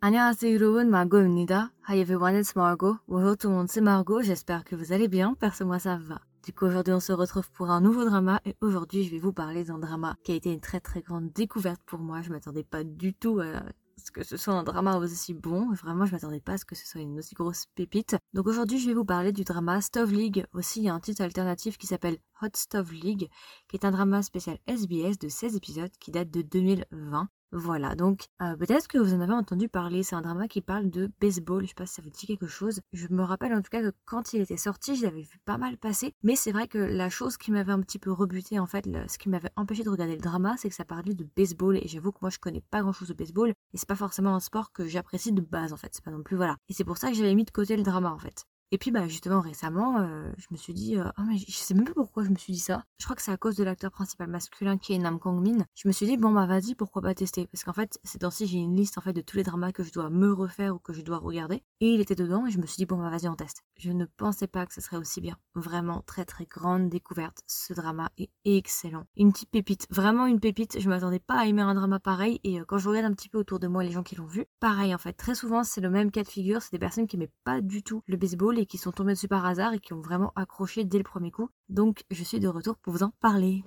안녕하세요 여러분, Margot입니다. Hi everyone, it's Margot. Bonjour tout le monde, c'est Margot. J'espère que vous allez bien. Perso, moi ça va. Du coup, aujourd'hui, on se retrouve pour un nouveau drama. Et aujourd'hui, je vais vous parler d'un drama qui a été une très très grande découverte pour moi. Je m'attendais pas du tout à ce que ce soit un drama aussi bon. Vraiment, je m'attendais pas à ce que ce soit une aussi grosse pépite. Donc aujourd'hui, je vais vous parler du drama Stove League. Aussi, il y a un titre alternatif qui s'appelle Hot Stove League, qui est un drama spécial SBS de 16 épisodes qui date de 2020. Voilà, donc euh, peut-être que vous en avez entendu parler, c'est un drama qui parle de baseball, je sais pas si ça vous dit quelque chose. Je me rappelle en tout cas que quand il était sorti, je l'avais vu pas mal passer, mais c'est vrai que la chose qui m'avait un petit peu rebuté en fait, ce qui m'avait empêché de regarder le drama, c'est que ça parlait de baseball et j'avoue que moi je connais pas grand chose de baseball et c'est pas forcément un sport que j'apprécie de base en fait, c'est pas non plus voilà. Et c'est pour ça que j'avais mis de côté le drama en fait. Et puis bah justement récemment, euh, je me suis dit, euh, oh, mais je sais même pas pourquoi je me suis dit ça. Je crois que c'est à cause de l'acteur principal masculin qui est Nam Kong Min. Je me suis dit bon bah vas-y pourquoi pas tester? Parce qu'en fait ces temps-ci j'ai une liste en fait de tous les dramas que je dois me refaire ou que je dois regarder et il était dedans et je me suis dit bon bah vas-y on teste. Je ne pensais pas que ce serait aussi bien. Vraiment très très grande découverte. Ce drama est excellent. Une petite pépite, vraiment une pépite. Je m'attendais pas à aimer un drama pareil et euh, quand je regarde un petit peu autour de moi les gens qui l'ont vu, pareil en fait très souvent c'est le même cas de figure. C'est des personnes qui n'aimaient pas du tout le baseball et qui sont tombés dessus par hasard et qui ont vraiment accroché dès le premier coup. Donc je suis de retour pour vous en parler.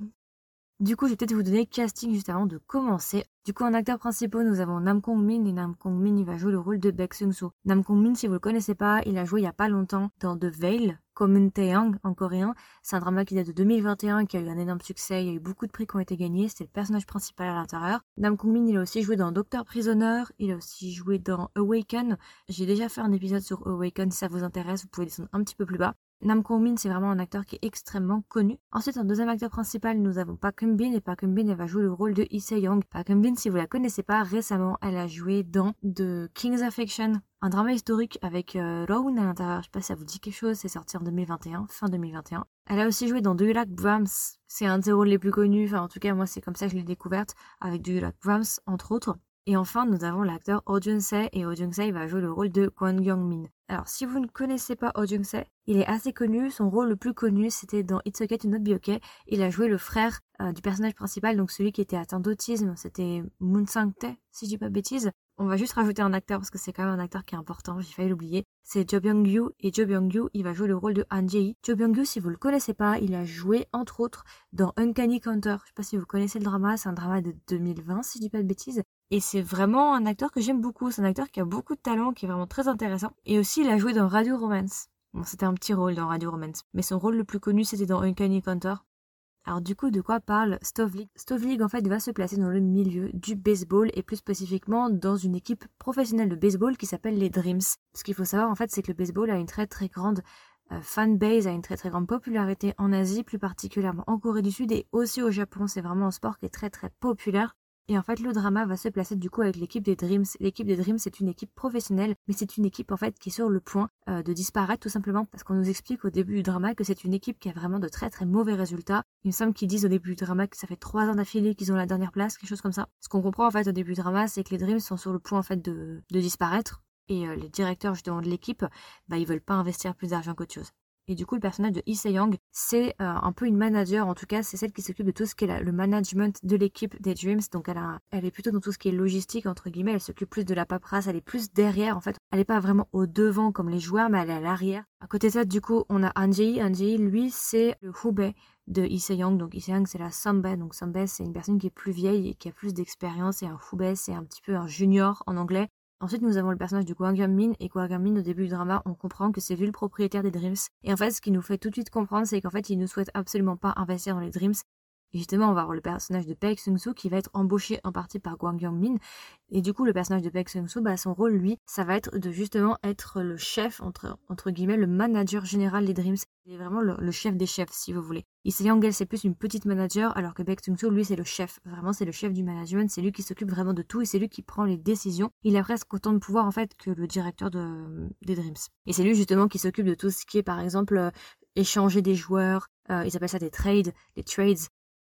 Du coup, je vais peut-être vous donner le casting juste avant de commencer. Du coup, en acteurs principaux, nous avons Nam Kong Min et Nam Kong Min, il va jouer le rôle de Baek Seung Soo. Nam Kong Min, si vous le connaissez pas, il a joué il y a pas longtemps dans The Veil, comme Taeyang en coréen. C'est un drama qui date de 2021 qui a eu un énorme succès. Il y a eu beaucoup de prix qui ont été gagnés. C'est le personnage principal à l'intérieur. Nam Kong Min, il a aussi joué dans Doctor Prisoner. Il a aussi joué dans Awaken. J'ai déjà fait un épisode sur Awaken. Si ça vous intéresse, vous pouvez descendre un petit peu plus bas. Nam Kong Min, c'est vraiment un acteur qui est extrêmement connu. Ensuite, en deuxième acteur principal, nous avons Park et Park Eun Bin, elle va jouer le rôle de Lee Se-young. Park si vous la connaissez pas, récemment, elle a joué dans The King's Affection, un drama historique avec euh, Rowan à l'intérieur. Je sais pas si ça vous dit quelque chose, c'est sorti en 2021, fin 2021. Elle a aussi joué dans Do You Like Brahms? C'est un de ses rôles les plus connus. Enfin, en tout cas, moi, c'est comme ça que je l'ai découverte avec Do You Like Brahms, entre autres. Et enfin, nous avons l'acteur Oh Jung-se et Oh Jung-se va jouer le rôle de Kwon Young-min. Alors, si vous ne connaissez pas Oh Jung-se, il est assez connu. Son rôle le plus connu, c'était dans It's Okay to Not Be Okay. Il a joué le frère euh, du personnage principal, donc celui qui était atteint d'autisme. C'était Moon Sang-tae, si je dis pas bêtise. On va juste rajouter un acteur parce que c'est quand même un acteur qui est important, j'ai failli l'oublier. C'est Jo Byung-yu et Jo Byung-yu, il va jouer le rôle de Han Jae-hee. Jo Byung-yu, si vous le connaissez pas, il a joué entre autres dans Uncanny Counter. Je sais pas si vous connaissez le drama, c'est un drama de 2020 si je dis pas de bêtises. Et c'est vraiment un acteur que j'aime beaucoup. C'est un acteur qui a beaucoup de talent, qui est vraiment très intéressant. Et aussi, il a joué dans Radio Romance. Bon, c'était un petit rôle dans Radio Romance. Mais son rôle le plus connu, c'était dans Uncanny Counter. Alors du coup, de quoi parle Stove League en fait, va se placer dans le milieu du baseball et plus spécifiquement dans une équipe professionnelle de baseball qui s'appelle les Dreams. Ce qu'il faut savoir, en fait, c'est que le baseball a une très très grande euh, fanbase, a une très très grande popularité en Asie, plus particulièrement en Corée du Sud et aussi au Japon. C'est vraiment un sport qui est très très populaire. Et en fait, le drama va se placer du coup avec l'équipe des Dreams. L'équipe des Dreams, c'est une équipe professionnelle, mais c'est une équipe en fait qui est sur le point euh, de disparaître tout simplement parce qu'on nous explique au début du drama que c'est une équipe qui a vraiment de très très mauvais résultats. Il me semble qu'ils disent au début du drama que ça fait trois ans d'affilée qu'ils ont la dernière place, quelque chose comme ça. Ce qu'on comprend en fait au début du drama, c'est que les Dreams sont sur le point en fait de, disparaître et euh, les directeurs justement de l'équipe, bah ils veulent pas investir plus d'argent qu'autre chose. Et du coup, le personnage de Lee Se-young, c'est euh, un peu une manager, en tout cas, c'est celle qui s'occupe de tout ce qui est le management de l'équipe des Dreams. Donc, elle, est plutôt dans tout ce qui est logistique, entre guillemets. Elle s'occupe plus de la paperasse, elle est plus derrière, en fait. Elle n'est pas vraiment au devant comme les joueurs, mais elle est à l'arrière. À côté de ça, du coup, on a Anji. Anji, lui, c'est le Hubei de Lee Se-young. Donc, Lee Se-young, c'est la Samba. Donc, Samba, c'est une personne qui est plus vieille et qui a plus d'expérience. Et un Hubei, c'est un petit peu un junior en anglais. Ensuite, nous avons le personnage de Kwang Min et Kwang Min au début du drama, on comprend que c'est lui le propriétaire des Dreams. Et en fait, ce qui nous fait tout de suite comprendre, c'est qu'en fait, il ne souhaite absolument pas investir dans les Dreams. Et justement, on va voir le personnage de Baek Seung-soo qui va être embauché en partie par Kwang Min. Et du coup, le personnage de Baek Seung-soo, bah, son rôle, lui, ça va être de justement être le chef, entre, entre guillemets, le manager général des Dreams. Il est vraiment le, chef des chefs, si vous voulez. Issei Yang, c'est plus une petite manager, alors que Baek Seung-soo, lui, c'est le chef. Vraiment, c'est le chef du management. C'est lui qui s'occupe vraiment de tout et c'est lui qui prend les décisions. Il a presque autant de pouvoir, en fait, que le directeur de, des Dreams. Et c'est lui, justement, qui s'occupe de tout ce qui est, par exemple, euh, échanger des joueurs. Euh, ils appellent ça des trades, des trades.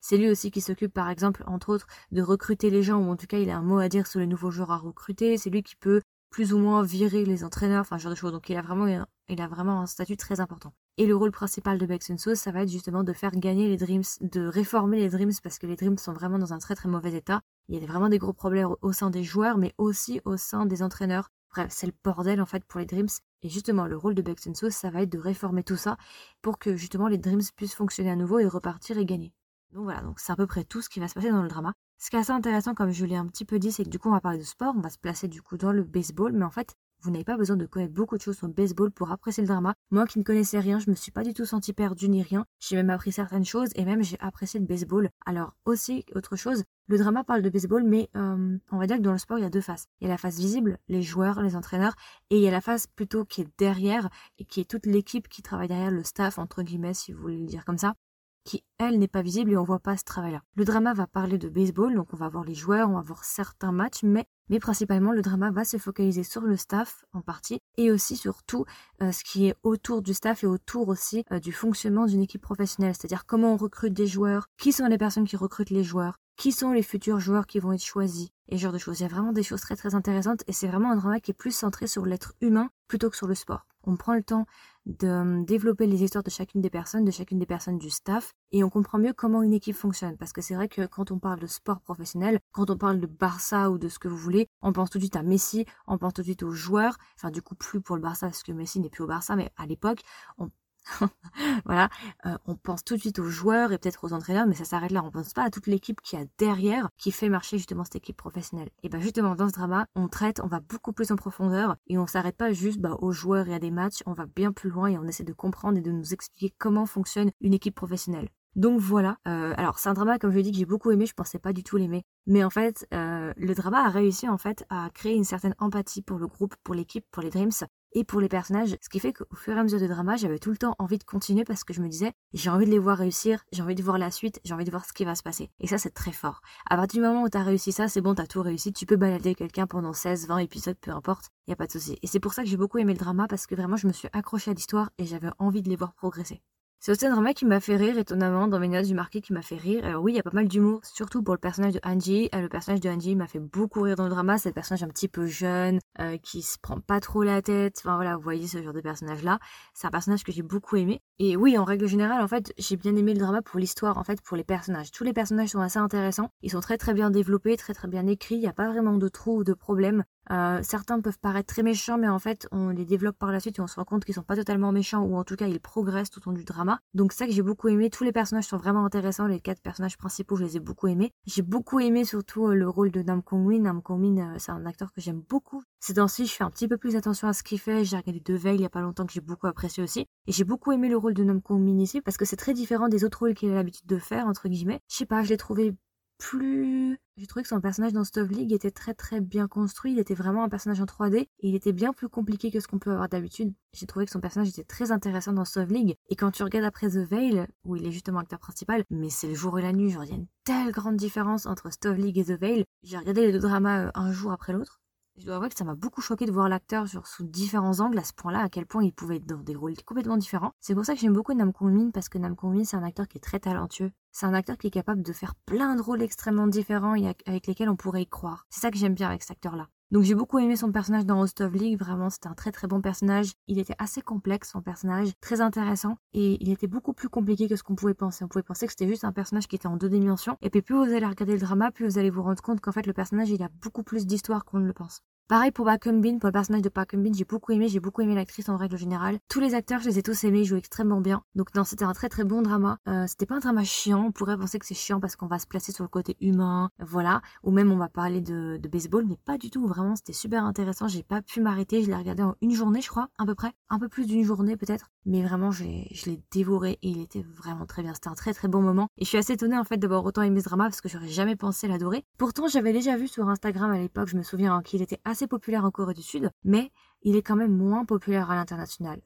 C'est lui aussi qui s'occupe, par exemple, entre autres, de recruter les gens, ou en tout cas, il a un mot à dire sur les nouveaux joueurs à recruter. C'est lui qui peut plus ou moins virer les entraîneurs, enfin, ce genre de choses. Donc, il a vraiment, un statut très important. Et le rôle principal de Baek Sun-soo, ça va être justement de faire gagner les Dreams, de réformer les Dreams parce que les Dreams sont vraiment dans un très très mauvais état. Il y a vraiment des gros problèmes au sein des joueurs, mais aussi au sein des entraîneurs. Bref, c'est le bordel en fait pour les Dreams. Et justement, le rôle de Bexenso, ça va être de réformer tout ça pour que justement les Dreams puissent fonctionner à nouveau et repartir et gagner. Donc voilà, donc c'est à peu près tout ce qui va se passer dans le drama. Ce qui est assez intéressant, comme je l'ai un petit peu dit, c'est que du coup on va parler de sport, on va se placer du coup dans le baseball, mais en fait vous n'avez pas besoin de connaître beaucoup de choses sur le baseball pour apprécier le drama. Moi qui ne connaissais rien, je me suis pas du tout senti perdu ni rien. J'ai même appris certaines choses et même j'ai apprécié le baseball. Alors aussi, autre chose, le drama parle de baseball, mais euh, on va dire que dans le sport, il y a deux faces. Il y a la face visible, les joueurs, les entraîneurs, et il y a la face plutôt qui est derrière, et qui est toute l'équipe qui travaille derrière, le staff, entre guillemets, si vous voulez le dire comme ça qui, elle, n'est pas visible et on voit pas ce travail-là. Le drama va parler de baseball, donc on va voir les joueurs, on va voir certains matchs, mais, principalement, le drama va se focaliser sur le staff en partie et aussi sur tout euh, ce qui est autour du staff et autour aussi euh, du fonctionnement d'une équipe professionnelle, c'est-à-dire comment on recrute des joueurs, qui sont les personnes qui recrutent les joueurs, qui sont les futurs joueurs qui vont être choisis et ce genre de choses. Il y a vraiment des choses très très intéressantes et c'est vraiment un drama qui est plus centré sur l'être humain plutôt que sur le sport. On prend le temps de euh, développer les histoires de chacune des personnes, de chacune des personnes du staff, et on comprend mieux comment une équipe fonctionne. Parce que c'est vrai que quand on parle de sport professionnel, quand on parle de Barça ou de ce que vous voulez, on pense tout de suite à Messi, on pense tout de suite aux joueurs, enfin du coup plus pour le Barça parce que Messi n'est plus au Barça, mais à l'époque, on voilà, euh, on pense tout de suite aux joueurs et peut-être aux entraîneurs, mais ça s'arrête là. On pense pas à toute l'équipe qui a derrière, qui fait marcher justement cette équipe professionnelle. Et ben justement dans ce drama, on traite, on va beaucoup plus en profondeur et on s'arrête pas juste bah, aux joueurs et à des matchs. On va bien plus loin et on essaie de comprendre et de nous expliquer comment fonctionne une équipe professionnelle. Donc voilà. Euh, alors c'est un drama comme je dis que j'ai beaucoup aimé. Je pensais pas du tout l'aimer, mais en fait euh, le drama a réussi en fait à créer une certaine empathie pour le groupe, pour l'équipe, pour les Dreams et pour les personnages. Ce qui fait qu'au fur et à mesure du drama, j'avais tout le temps envie de continuer parce que je me disais j'ai envie de les voir réussir, j'ai envie de voir la suite, j'ai envie de voir ce qui va se passer. Et ça c'est très fort. À partir du moment où t'as réussi ça, c'est bon, t'as tout réussi. Tu peux balader quelqu'un pendant 16, 20 épisodes, peu importe. Y a pas de souci. Et c'est pour ça que j'ai beaucoup aimé le drama parce que vraiment je me suis accrochée à l'histoire et j'avais envie de les voir progresser. C'est aussi un drama qui m'a fait rire, étonnamment, dans notes du marqué qui m'a fait rire. Alors oui, il y a pas mal d'humour, surtout pour le personnage de Angie. Euh, le personnage de Angie m'a fait beaucoup rire dans le drama. C'est un personnage un petit peu jeune, euh, qui se prend pas trop la tête. Enfin voilà, vous voyez ce genre de personnage-là. C'est un personnage que j'ai beaucoup aimé. Et oui, en règle générale, en fait, j'ai bien aimé le drama pour l'histoire, en fait, pour les personnages. Tous les personnages sont assez intéressants. Ils sont très très bien développés, très très bien écrits. Il n'y a pas vraiment de trous ou de problèmes. Euh, certains peuvent paraître très méchants, mais en fait, on les développe par la suite et on se rend compte qu'ils sont pas totalement méchants, ou en tout cas, ils progressent tout au long du drama. Donc, ça que j'ai beaucoup aimé. Tous les personnages sont vraiment intéressants. Les quatre personnages principaux, je les ai beaucoup aimés. J'ai beaucoup aimé surtout euh, le rôle de Nam Kong Min. Nam Kong Min, euh, c'est un acteur que j'aime beaucoup. Ces temps-ci, je fais un petit peu plus attention à ce qu'il fait. J'ai regardé De Veil il y a pas longtemps que j'ai beaucoup apprécié aussi. Et j'ai beaucoup aimé le rôle de Nam Kong Min ici parce que c'est très différent des autres rôles qu'il a l'habitude de faire, entre guillemets. Je sais pas, je l'ai trouvé plus... J'ai trouvé que son personnage dans Stove League était très très bien construit, il était vraiment un personnage en 3D et il était bien plus compliqué que ce qu'on peut avoir d'habitude. J'ai trouvé que son personnage était très intéressant dans Stove League et quand tu regardes après The Veil, où il est justement acteur principal, mais c'est le jour et la nuit, genre il y a une telle grande différence entre Stove League et The Veil. J'ai regardé les deux dramas euh, un jour après l'autre je dois avouer que ça m'a beaucoup choqué de voir l'acteur sous différents angles à ce point-là, à quel point il pouvait être dans des rôles complètement différents. C'est pour ça que j'aime beaucoup Nam Kong Min parce que Nam Kong Min c'est un acteur qui est très talentueux. C'est un acteur qui est capable de faire plein de rôles extrêmement différents et avec lesquels on pourrait y croire. C'est ça que j'aime bien avec cet acteur-là. Donc j'ai beaucoup aimé son personnage dans Host of League, vraiment c'était un très très bon personnage. Il était assez complexe son personnage, très intéressant et il était beaucoup plus compliqué que ce qu'on pouvait penser. On pouvait penser que c'était juste un personnage qui était en deux dimensions et puis plus vous allez regarder le drama, plus vous allez vous rendre compte qu'en fait le personnage il a beaucoup plus d'histoire qu'on ne le pense. Pareil pour Bin, pour le personnage de Bin, j'ai beaucoup aimé, j'ai beaucoup aimé l'actrice en règle générale. Tous les acteurs, je les ai tous aimés, ils jouent extrêmement bien. Donc non, c'était un très très bon drama. Euh, c'était pas un drama chiant, on pourrait penser que c'est chiant parce qu'on va se placer sur le côté humain, voilà. Ou même on va parler de, de baseball, mais pas du tout, vraiment c'était super intéressant, j'ai pas pu m'arrêter, je l'ai regardé en une journée je crois, à peu près. Un peu plus d'une journée peut-être. Mais vraiment, je l'ai dévoré et il était vraiment très bien. C'était un très très bon moment. Et je suis assez étonnée en fait d'avoir autant aimé ce drama parce que j'aurais jamais pensé l'adorer. Pourtant, j'avais déjà vu sur Instagram à l'époque, je me souviens hein, qu'il était assez populaire en Corée du Sud, mais il est quand même moins populaire à l'international.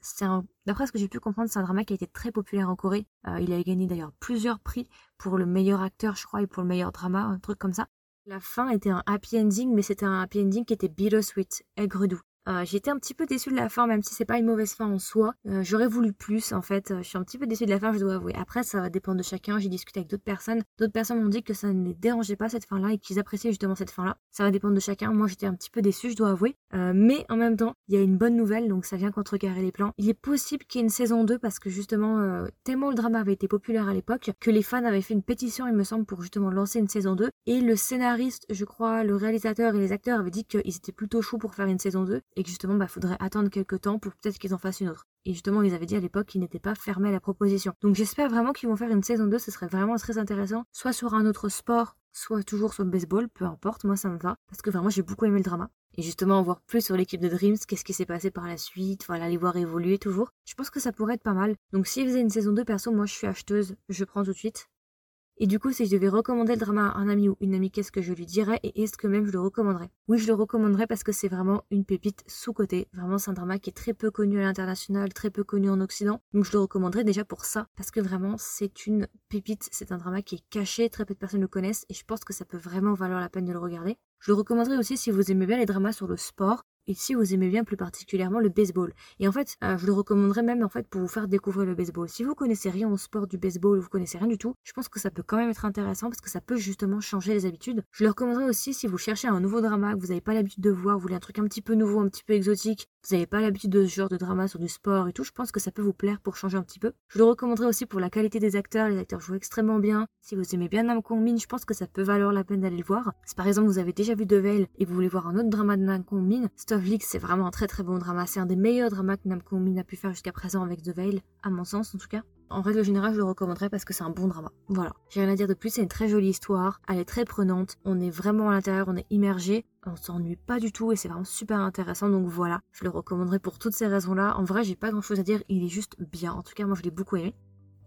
D'après ce que j'ai pu comprendre, c'est un drama qui a été très populaire en Corée. Euh, il a gagné d'ailleurs plusieurs prix pour le meilleur acteur, je crois, et pour le meilleur drama, un truc comme ça. La fin était un happy ending, mais c'était un happy ending qui était bittersweet, aigre doux. Euh, J'étais un petit peu déçue de la fin, même si c'est pas une mauvaise fin en soi. Euh, J'aurais voulu plus, en fait. Je suis un petit peu déçue de la fin, je dois avouer. Après, ça va dépendre de chacun. J'ai discuté avec d'autres personnes. D'autres personnes m'ont dit que ça ne les dérangeait pas cette fin-là et qu'ils appréciaient justement cette fin-là. Ça va dépendre de chacun. Moi, j'étais un petit peu déçue, je dois avouer. Euh, mais en même temps, il y a une bonne nouvelle, donc ça vient contrecarrer les plans. Il est possible qu'il y ait une saison 2 parce que justement, euh, tellement le drama avait été populaire à l'époque que les fans avaient fait une pétition, il me semble, pour justement lancer une saison 2. Et le scénariste, je crois, le réalisateur et les acteurs avaient dit qu'ils étaient plutôt chauds pour faire une saison 2 et que justement, bah, faudrait attendre quelques temps pour peut-être qu'ils en fassent une autre. Et justement, ils avaient dit à l'époque qu'ils n'étaient pas fermés à la proposition. Donc j'espère vraiment qu'ils vont faire une saison 2, ce serait vraiment très intéressant, soit sur un autre sport, soit toujours sur le baseball, peu importe, moi ça me va, parce que vraiment j'ai beaucoup aimé le drama. Et justement, voir plus sur l'équipe de Dreams, qu'est-ce qui s'est passé par la suite, voilà, les voir évoluer toujours. Je pense que ça pourrait être pas mal. Donc s'ils faisaient une saison 2, perso, moi je suis acheteuse, je prends tout de suite. Et du coup, si je devais recommander le drama à un ami ou une amie, qu'est-ce que je lui dirais et est-ce que même je le recommanderais? Oui, je le recommanderais parce que c'est vraiment une pépite sous-cotée. Vraiment, c'est un drama qui est très peu connu à l'international, très peu connu en Occident. Donc je le recommanderais déjà pour ça parce que vraiment, c'est une pépite. C'est un drama qui est caché, très peu de personnes le connaissent et je pense que ça peut vraiment valoir la peine de le regarder. Je le recommanderais aussi si vous aimez bien les dramas sur le sport et si vous aimez bien plus particulièrement le baseball. Et en fait, euh, je le recommanderais même en fait pour vous faire découvrir le baseball. Si vous connaissez rien au sport du baseball ou vous connaissez rien du tout, je pense que ça peut quand même être intéressant parce que ça peut justement changer les habitudes. Je le recommanderais aussi si vous cherchez un nouveau drama que vous n'avez pas l'habitude de voir, vous voulez un truc un petit peu nouveau, un petit peu exotique, vous n'avez pas l'habitude de ce genre de drama sur du sport et tout, je pense que ça peut vous plaire pour changer un petit peu. Je le recommanderais aussi pour la qualité des acteurs, les acteurs jouent extrêmement bien. Si vous aimez bien Nam Kong Min, je pense que ça peut valoir la peine d'aller le voir. Si par exemple vous avez déjà vu Veil et vous voulez voir un autre drama de Nam Kong Min, League c'est vraiment un très très bon drama. C'est un des meilleurs dramas que Nam Min a pu faire jusqu'à présent avec The Veil, à mon sens en tout cas. En règle générale, je le recommanderais parce que c'est un bon drama. Voilà. J'ai rien à dire de plus, c'est une très jolie histoire, elle est très prenante, on est vraiment à l'intérieur, on est immergé, on s'ennuie pas du tout et c'est vraiment super intéressant. Donc voilà, je le recommanderais pour toutes ces raisons-là. En vrai, j'ai pas grand chose à dire, il est juste bien. En tout cas, moi je l'ai beaucoup aimé.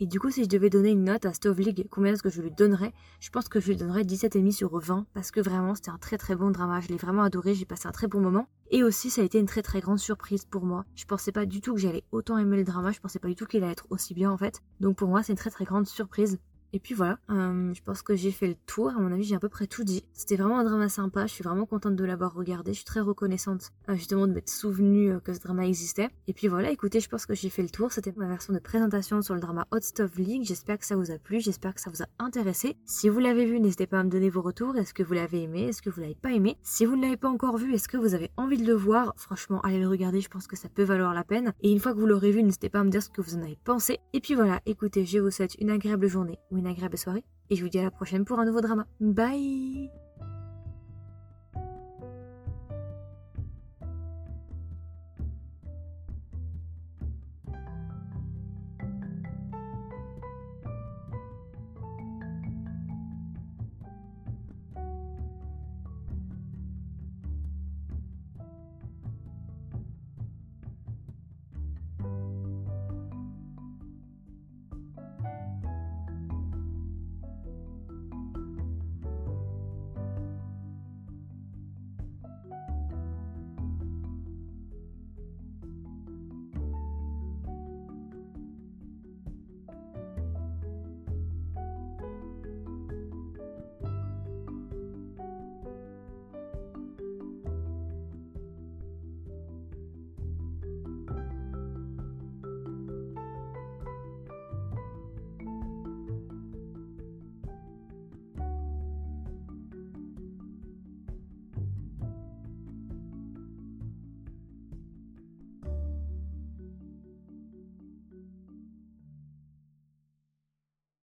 Et du coup, si je devais donner une note à Stove League, combien est-ce que je lui donnerais? Je pense que je lui donnerais 17,5 sur 20 parce que vraiment, c'était un très très bon drama. Je l'ai vraiment adoré, j'ai passé un très bon moment. Et aussi, ça a été une très très grande surprise pour moi. Je pensais pas du tout que j'allais autant aimer le drama, je pensais pas du tout qu'il allait être aussi bien en fait. Donc pour moi, c'est une très très grande surprise. Et puis voilà, euh, je pense que j'ai fait le tour. À mon avis, j'ai à peu près tout dit. C'était vraiment un drama sympa. Je suis vraiment contente de l'avoir regardé. Je suis très reconnaissante euh, justement de m'être souvenue euh, que ce drama existait. Et puis voilà, écoutez, je pense que j'ai fait le tour. C'était ma version de présentation sur le drama Hot Stuff League. J'espère que ça vous a plu. J'espère que ça vous a intéressé. Si vous l'avez vu, n'hésitez pas à me donner vos retours. Est-ce que vous l'avez aimé? Est-ce que vous l'avez pas aimé? Si vous ne l'avez pas encore vu, est-ce que vous avez envie de le voir? Franchement, allez le regarder. Je pense que ça peut valoir la peine. Et une fois que vous l'aurez vu, n'hésitez pas à me dire ce que vous en avez pensé. Et puis voilà, écoutez, je vous souhaite une agréable journée une agréable soirée et je vous dis à la prochaine pour un nouveau drama. Bye